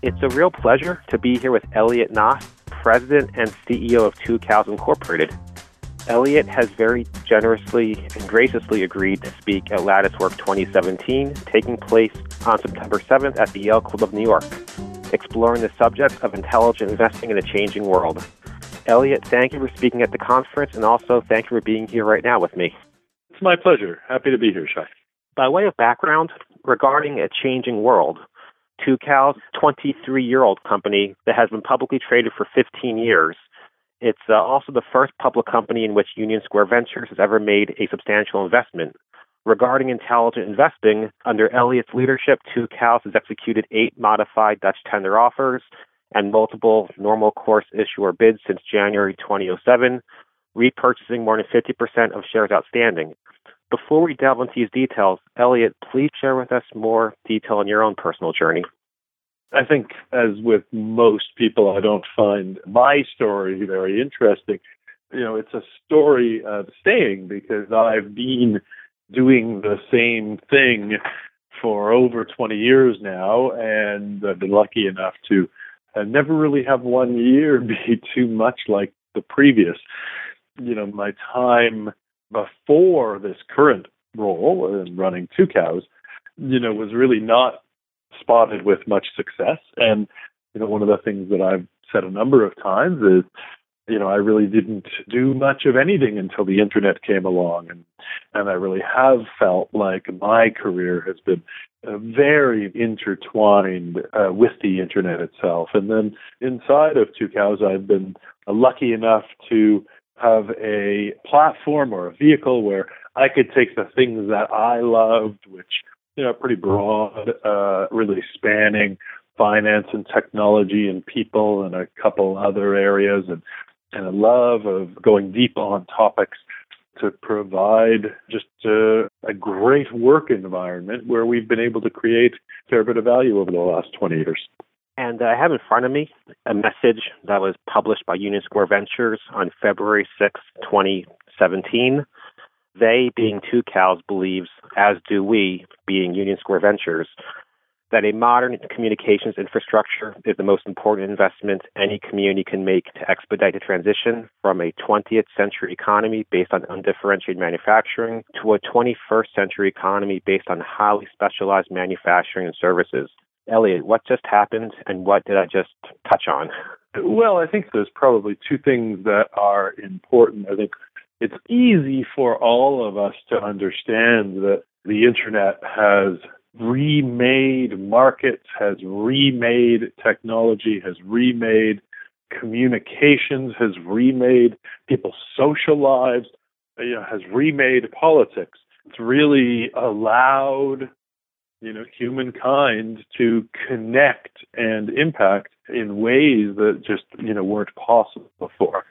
It's a real pleasure to be here with Elliot Noss, President and CEO of Tucows Incorporated. Elliot has very generously and graciously agreed to speak at Latticework 2017, taking place on September 7th at the Yale Club of New York, exploring the subject of intelligent investing in a changing world. Elliot, thank you for speaking at the conference, and also thank you for being here right now with me. It's my pleasure. Happy to be here, Shai. By way of background, regarding a changing world, Cows, 23 year old company that has been publicly traded for 15 years. It's uh, also the first public company in which Union Square Ventures has ever made a substantial investment. Regarding intelligent investing, under Elliot's leadership, Cows has executed eight modified Dutch tender offers and multiple normal course issuer bids since January 2007, repurchasing more than 50% of shares outstanding. Before we delve into these details, Elliot, please share with us more detail on your own personal journey. I think, as with most people, I don't find my story very interesting. You know, it's a story of staying because I've been doing the same thing for over 20 years now, and I've been lucky enough to uh, never really have one year be too much like the previous. You know, my time before this current role in running Tucows, you know, was really not spotted with much success. And, you know, one of the things that I've said a number of times is, you know, I really didn't do much of anything until the internet came along, and and I really have felt like my career has been uh, very intertwined uh, with the internet itself. And then inside of Tucows, I've been lucky enough to have a platform or a vehicle where I could take the things that I loved, which you know pretty broad, uh, really spanning finance and technology and people and a couple other areas, and and a love of going deep on topics to provide just a, a great work environment where we've been able to create a fair bit of value over the last 20 years. And uh, I have in front of me a message that was published by Union Square Ventures on February 6, 2017. They, being Tucows, believes, as do we, being Union Square Ventures, that a modern communications infrastructure is the most important investment any community can make to expedite the transition from a 20th century economy based on undifferentiated manufacturing to a 21st century economy based on highly specialized manufacturing and services. Elliot, what just happened and what did I just touch on? Well, I think there's probably two things that are important. I think it's easy for all of us to understand that the internet has remade markets, has remade technology, has remade communications, has remade people's social lives, you know, has remade politics. It's really allowed you know humankind to connect and impact in ways that just you know weren't possible before.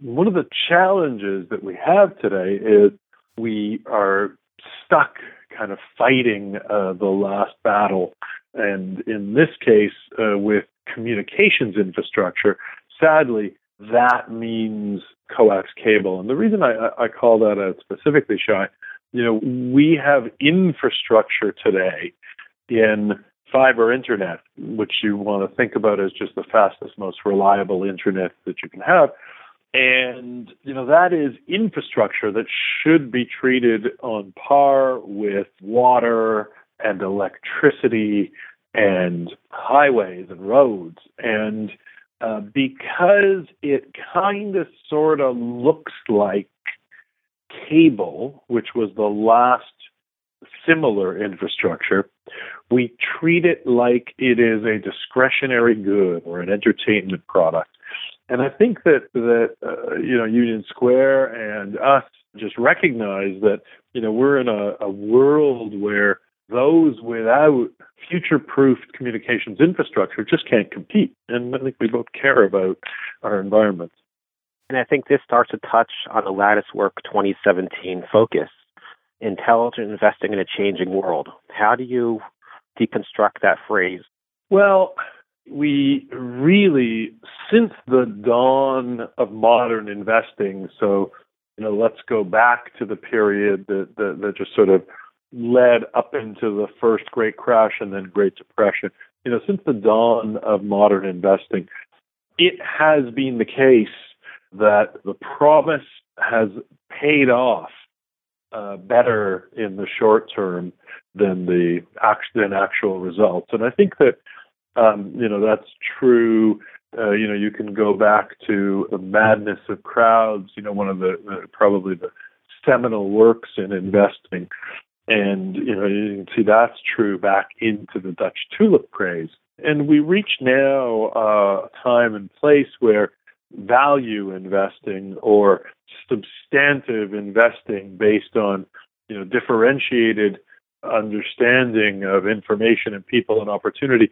One of the challenges that we have today is we are stuck kind of fighting uh, the last battle. And in this case uh, with communications infrastructure sadly that means coax cable. And the reason i, I call that out specifically Shai you know, we have infrastructure today in fiber internet, which you want to think about as just the fastest, most reliable internet that you can have. And, you know, that is infrastructure that should be treated on par with water and electricity and highways and roads. And uh, because it kind of sort of looks like cable, which was the last similar infrastructure, we treat it like it is a discretionary good or an entertainment product. And I think that that uh, you know Union Square and us just recognize that you know we're in a, a world where those without future-proofed communications infrastructure just can't compete. And I think we both care about our environments. And I think this starts to touch on the Lattice Work 2017 focus intelligent investing in a changing world. How do you deconstruct that phrase? Well, we really, since the dawn of modern investing, so you know, let's go back to the period that, that, that just sort of led up into the first Great Crash and then Great Depression. you know, since the dawn of modern investing, it has been the case that the promise has paid off uh, better in the short term than the than actual results. And I think that um, you know that's true. Uh, you know, you can go back to the madness of crowds. You know, one of the, the probably the seminal works in investing, and you know you can see that's true back into the Dutch tulip craze. And we reach now uh, a time and place where value investing or substantive investing based on you know differentiated understanding of information and people and opportunity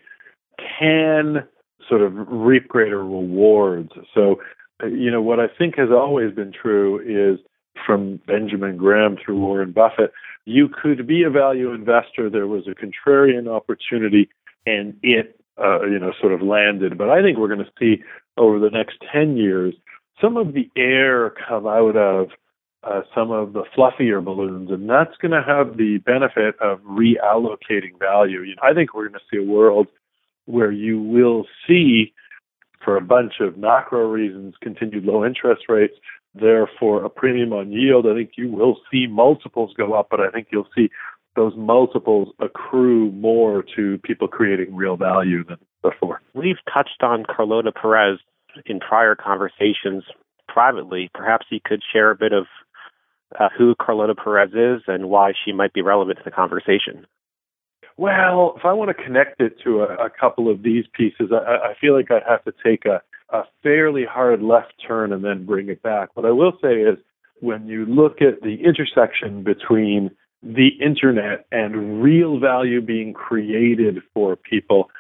can sort of reap greater rewards. So, you know, what I think has always been true is from Benjamin Graham through Warren Buffett, you could be a value investor. There was a contrarian opportunity, and it, uh, you know, sort of landed. But I think we're going to see over the next ten years some of the air come out of uh, some of the fluffier balloons, and that's going to have the benefit of reallocating value. You know, I think we're going to see a world where you will see, for a bunch of macro reasons, continued low interest rates, therefore a premium on yield. I think you will see multiples go up, but I think you'll see those multiples accrue more to people creating real value than before. We've touched on Carlota Perez in prior conversations privately. Perhaps you could share a bit of uh, who Carlota Perez is and why she might be relevant to the conversation. Well, if I want to connect it to a, a couple of these pieces, I, I feel like I have to take a, a fairly hard left turn and then bring it back. What I will say is when you look at the intersection between the internet and real value being created for people,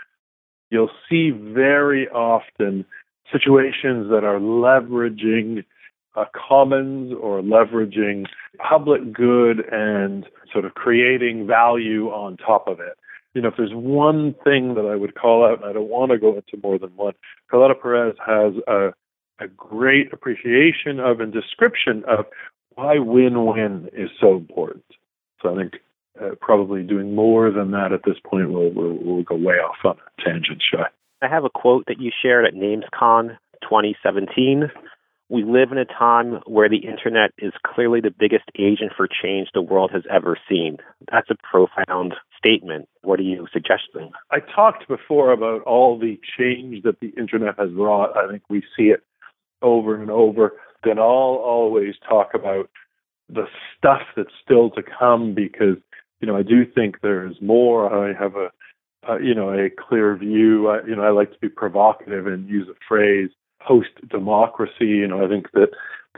you'll see very often situations that are leveraging a commons or leveraging public good and sort of creating value on top of it. You know, if there's one thing that I would call out, and I don't want to go into more than one, Carlota Perez has a, a great appreciation of and description of why win-win is so important. So I think uh, probably doing more than that at this point will will will go way off on a tangent, Shai. I have a quote that you shared at NamesCon 2017 we live in a time where the internet is clearly the biggest agent for change the world has ever seen. That's a profound statement. What are you suggesting? I talked before about all the change that the internet has wrought. I think we see it over and over. Then I'll always talk about the stuff that's still to come because, you know, I do think there's more. I have a, you know, a clear view. I, you know, I like to be provocative and use a phrase post democracy. You know, I think that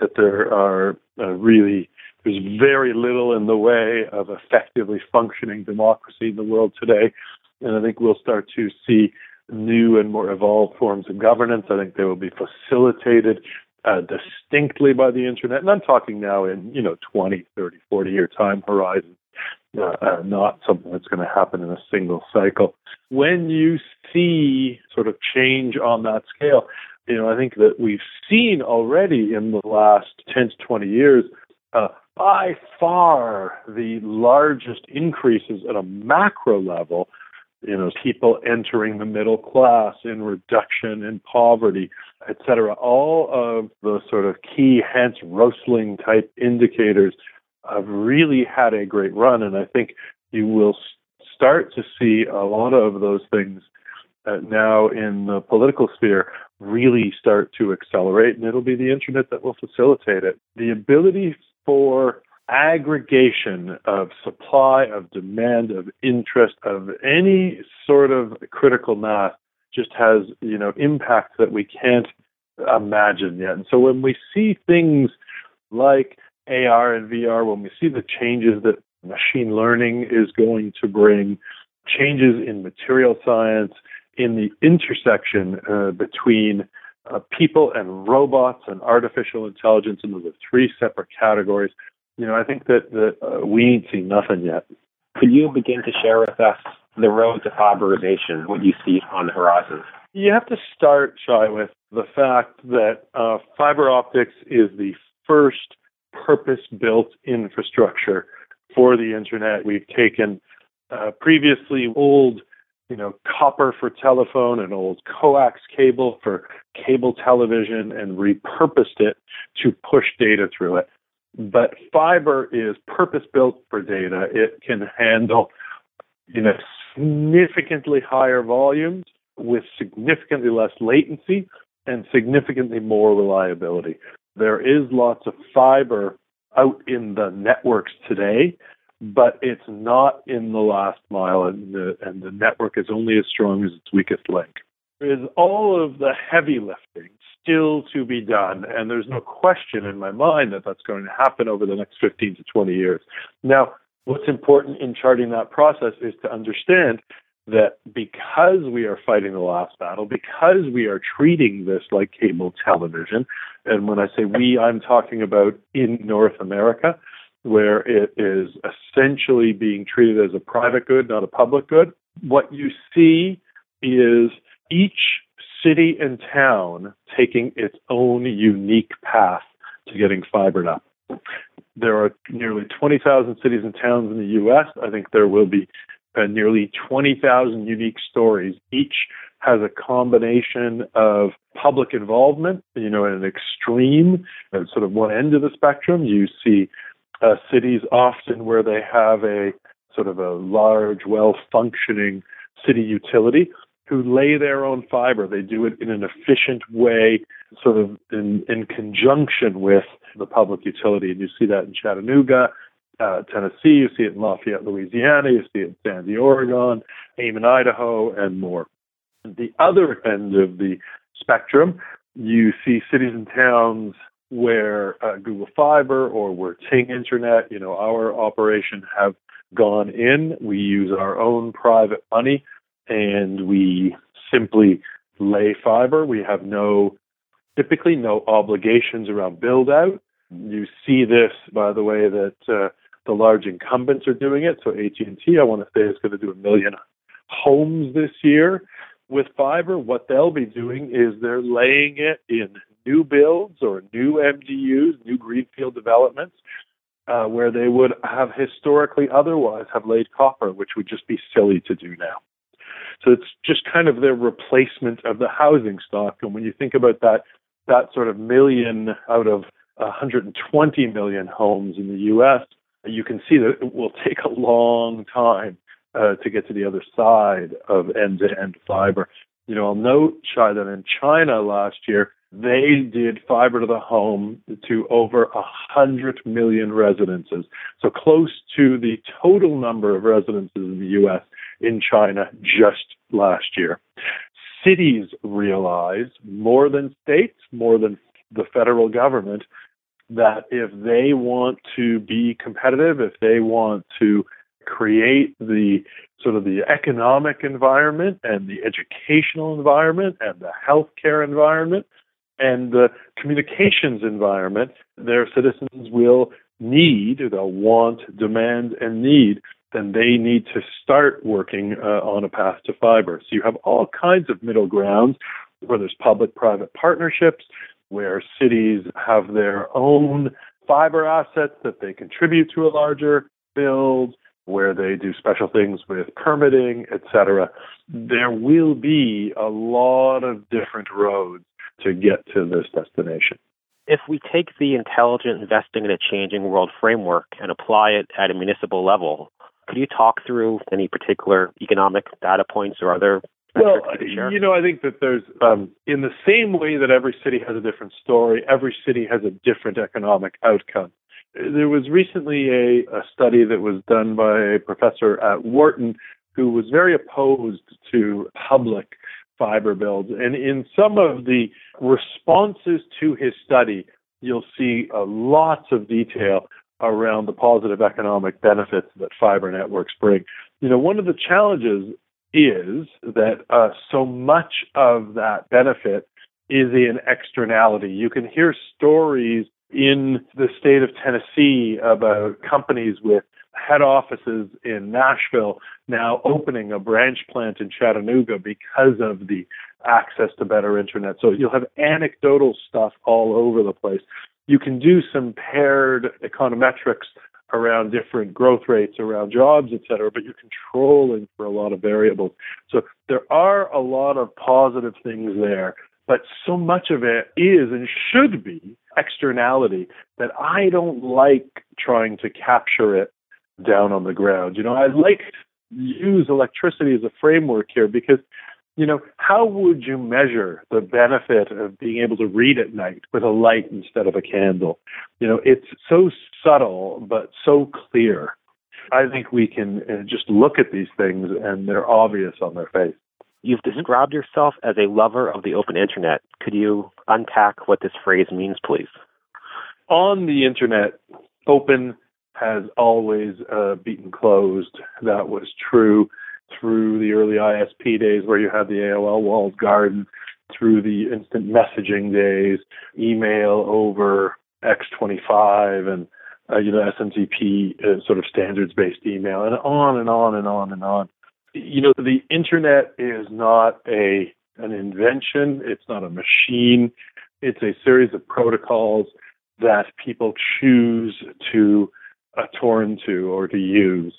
that there are uh, really there's very little in the way of effectively functioning democracy in the world today, and I think we'll start to see new and more evolved forms of governance. I think they will be facilitated uh, distinctly by the internet, and I'm talking now in you know 20, 30, 40 year time horizon. Uh, uh, not something that's going to happen in a single cycle. When you see sort of change on that scale, you know, I think that we've seen already in the last 10 to 20 years, uh, by far the largest increases at a macro level, you know, people entering the middle class in reduction in poverty, et cetera. All of the sort of key Hans Rosling type indicators have really had a great run. And I think you will start to see a lot of those things uh, now in the political sphere really start to accelerate, and it'll be the internet that will facilitate it. The ability for aggregation of supply, of demand, of interest, of any sort of critical mass just has, you know, impacts that we can't imagine yet. And so when we see things like AR and VR, when we see the changes that machine learning is going to bring, changes in material science, in the intersection uh, between uh, people and robots and artificial intelligence, and those are three separate categories. You know, I think that, that uh, we ain't seen nothing yet. Could you begin to share with us the road to fiberization, what you see on the horizon? You have to start, Shai, with the fact that uh, fiber optics is the first purpose built infrastructure for the internet. We've taken uh, previously old you know, copper for telephone and old coax cable for cable television and repurposed it to push data through it. But fiber is purpose built for data. It can handle, you know, significantly higher volumes with significantly less latency and significantly more reliability. There is lots of fiber out in the networks today, but it's not in the last mile, and the, and the network is only as strong as its weakest link. Is all of the heavy lifting still to be done, and there's no question in my mind that that's going to happen over the next 15 to 20 years. Now, what's important in charting that process is to understand that because we are fighting the last battle, because we are treating this like cable television, and when I say we, I'm talking about in North America, where it is essentially being treated as a private good, not a public good. What you see is each city and town taking its own unique path to getting fibered up. There are nearly 20,000 cities and towns in the U.S. I think there will be uh, nearly 20,000 unique stories. Each has a combination of public involvement, you know, at an extreme, at sort of one end of the spectrum. You see uh, cities often where they have a sort of a large, well functioning city utility who lay their own fiber. They do it in an efficient way, sort of in, in conjunction with the public utility. And you see that in Chattanooga, uh, Tennessee, you see it in Lafayette, Louisiana, you see it in Sandy, Oregon, Ammon, Idaho, and more. The other end of the spectrum, you see cities and towns where uh, Google Fiber or where Ting Internet, you know, our operation have gone in. We use our own private money and we simply lay fiber. We have no, typically no obligations around build out. You see this by the way that uh, the large incumbents are doing it. So AT&T, I want to say, is going to do a million homes this year with fiber. What they'll be doing is they're laying it in new builds or new MDUs, new greenfield developments, uh, where they would have historically otherwise have laid copper, which would just be silly to do now. So it's just kind of their replacement of the housing stock. And when you think about that, that sort of million out of 120 million homes in the U.S., you can see that it will take a long time uh, to get to the other side of end-to-end fiber. You know, I'll note, Shai, that in China last year, they did fiber to the home to over a hundred million residences. So close to the total number of residences in the US in China just last year. Cities realize more than states, more than the federal government, that if they want to be competitive, if they want to create the sort of the economic environment and the educational environment and the healthcare environment and the communications environment, their citizens will need, they'll want, demand, and need, then they need to start working uh, on a path to fiber. So you have all kinds of middle grounds where there's public private partnerships, where cities have their own fiber assets that they contribute to a larger build, where they do special things with permitting, etc. There will be a lot of different roads to get to this destination. If we take the intelligent investing in a changing world framework and apply it at a municipal level, could you talk through any particular economic data points or other well, you know, I think that there's, um, in the same way that every city has a different story, every city has a different economic outcome. There was recently a, a study that was done by a professor at Wharton who was very opposed to public fiber builds. And in some of the responses to his study, you'll see uh, lots of detail around the positive economic benefits that fiber networks bring. You know, one of the challenges is that uh, so much of that benefit is in externality. You can hear stories in the state of Tennessee about companies with head offices in Nashville now opening a branch plant in Chattanooga because of the access to better internet. So you'll have anecdotal stuff all over the place. You can do some paired econometrics around different growth rates, around jobs, et cetera, but you're controlling for a lot of variables. So there are a lot of positive things there, but so much of it is and should be externality that I don't like trying to capture it down on the ground. You know, I like use electricity as a framework here because you know, how would you measure the benefit of being able to read at night with a light instead of a candle? You know, it's so subtle but so clear. I think we can uh, just look at these things and they're obvious on their face. You've described yourself as a lover of the open internet. Could you unpack what this phrase means, please? On the internet, open has always uh, beaten closed. That was true through the early ISP days where you had the AOL walled garden, through the instant messaging days, email over X25 and uh, you know SMTP uh, sort of standards based email and on and on and on and on. You know the internet is not a an invention, it's not a machine. It's a series of protocols that people choose to uh, to or to use.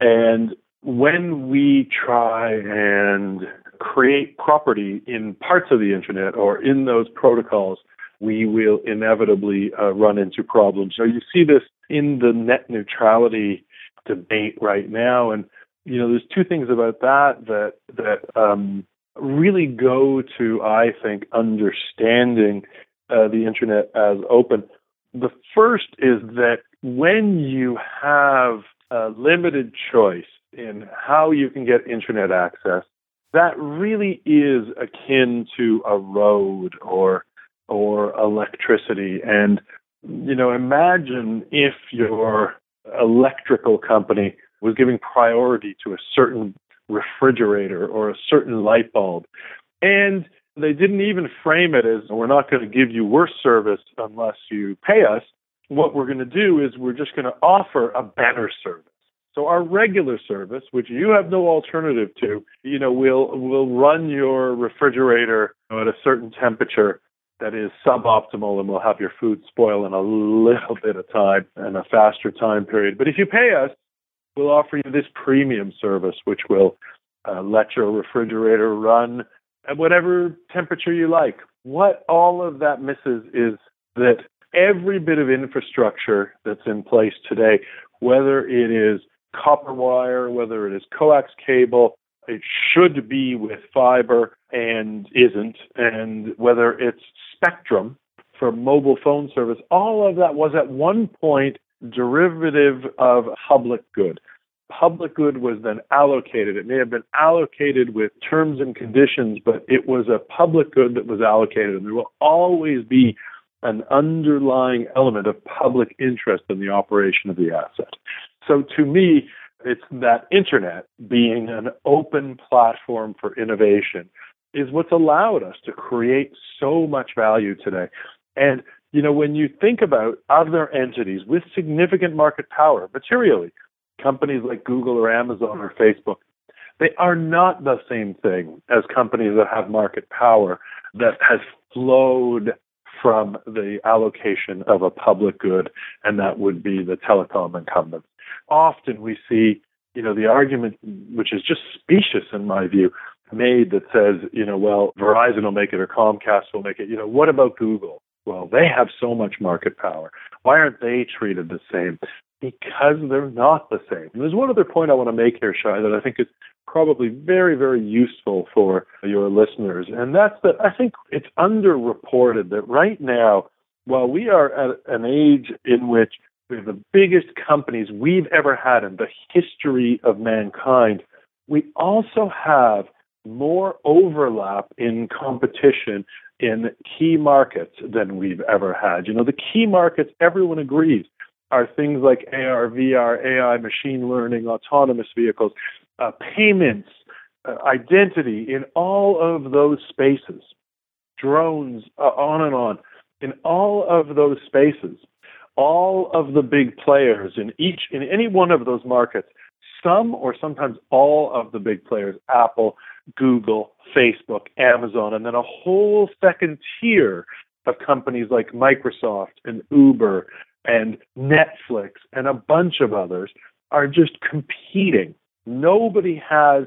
And when we try and create property in parts of the internet or in those protocols, we will inevitably uh, run into problems. So you see this in the net neutrality debate right now, and you know there's two things about that that that um, really go to I think understanding uh, the internet as open. The first is that when you have a limited choice in how you can get internet access, that really is akin to a road or or electricity. And you know, imagine if your electrical company was giving priority to a certain refrigerator or a certain light bulb. And they didn't even frame it as we're not going to give you worse service unless you pay us. What we're going to do is we're just going to offer a better service. So our regular service, which you have no alternative to, you know, will will run your refrigerator at a certain temperature that is suboptimal and will have your food spoil in a little bit of time and a faster time period. But if you pay us, we'll offer you this premium service, which will uh, let your refrigerator run at whatever temperature you like. What all of that misses is that every bit of infrastructure that's in place today, whether it is copper wire, whether it is coax cable, it should be with fiber and isn't, and whether it's spectrum for mobile phone service, all of that was at one point derivative of public good. Public good was then allocated. It may have been allocated with terms and conditions, but it was a public good that was allocated, and there will always be an underlying element of public interest in the operation of the asset. So to me, it's that internet being an open platform for innovation is what's allowed us to create so much value today. And, you know, when you think about other entities with significant market power, materially, companies like Google or Amazon or Facebook, they are not the same thing as companies that have market power that has flowed from the allocation of a public good, and that would be the telecom incumbents. Often we see, you know, the argument, which is just specious in my view, made that says, you know, well, Verizon will make it or Comcast will make it. You know, what about Google? Well, they have so much market power. Why aren't they treated the same? Because they're not the same. And there's one other point I want to make here, Shai, that I think is probably very, very useful for your listeners. And that's that I think it's underreported that right now, while we are at an age in which we have the biggest companies we've ever had in the history of mankind, we also have more overlap in competition in key markets than we've ever had. You know, the key markets, everyone agrees, are things like AR, VR, AI, machine learning, autonomous vehicles, uh, payments, uh, identity, in all of those spaces, drones, uh, on and on. In all of those spaces, all of the big players in each in any one of those markets, some or sometimes all of the big players, Apple, Google, Facebook, Amazon, and then a whole second tier of companies like Microsoft and Uber and Netflix and a bunch of others are just competing. Nobody has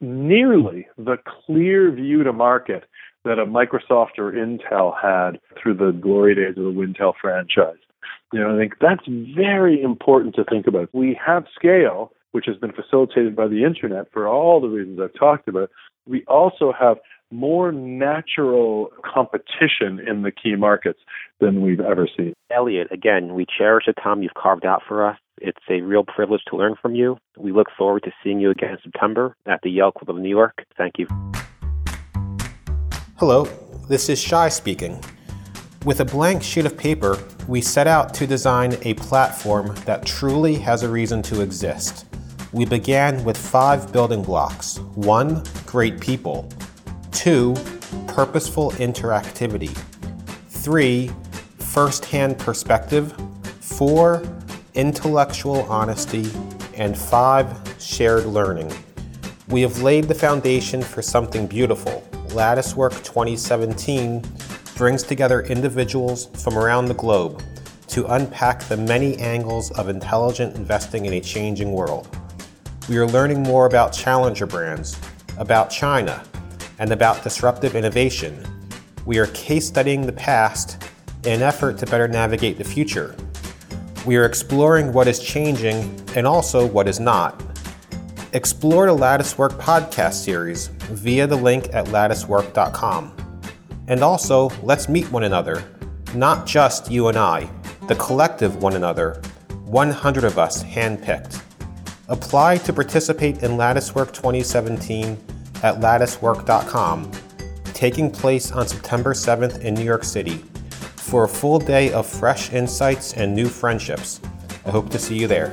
nearly the clear view to market that a Microsoft or Intel had through the glory days of the Wintel franchise. You know, I think that's very important to think about. We have scale, which has been facilitated by the internet for all the reasons I've talked about. We also have more natural competition in the key markets than we've ever seen. Elliot, again, we cherish the time you've carved out for us. It's a real privilege to learn from you. We look forward to seeing you again in September at the Yale Club of New York. Thank you. Hello, this is Shai speaking. With a blank sheet of paper, we set out to design a platform that truly has a reason to exist. We began with five building blocks one, great people, two, purposeful interactivity, three, first hand perspective, four, intellectual honesty, and five, shared learning. We have laid the foundation for something beautiful. Latticework 2017 brings together individuals from around the globe to unpack the many angles of intelligent investing in a changing world. We are learning more about challenger brands, about China, and about disruptive innovation. We are case studying the past in an effort to better navigate the future. We are exploring what is changing and also what is not. Explore the Latticework podcast series via the link at latticework.com. And also, let's meet one another, not just you and I, the collective one another, 100 of us handpicked. Apply to participate in Latticework 2017 at latticework.com, taking place on September 7th in New York City, for a full day of fresh insights and new friendships. I hope to see you there.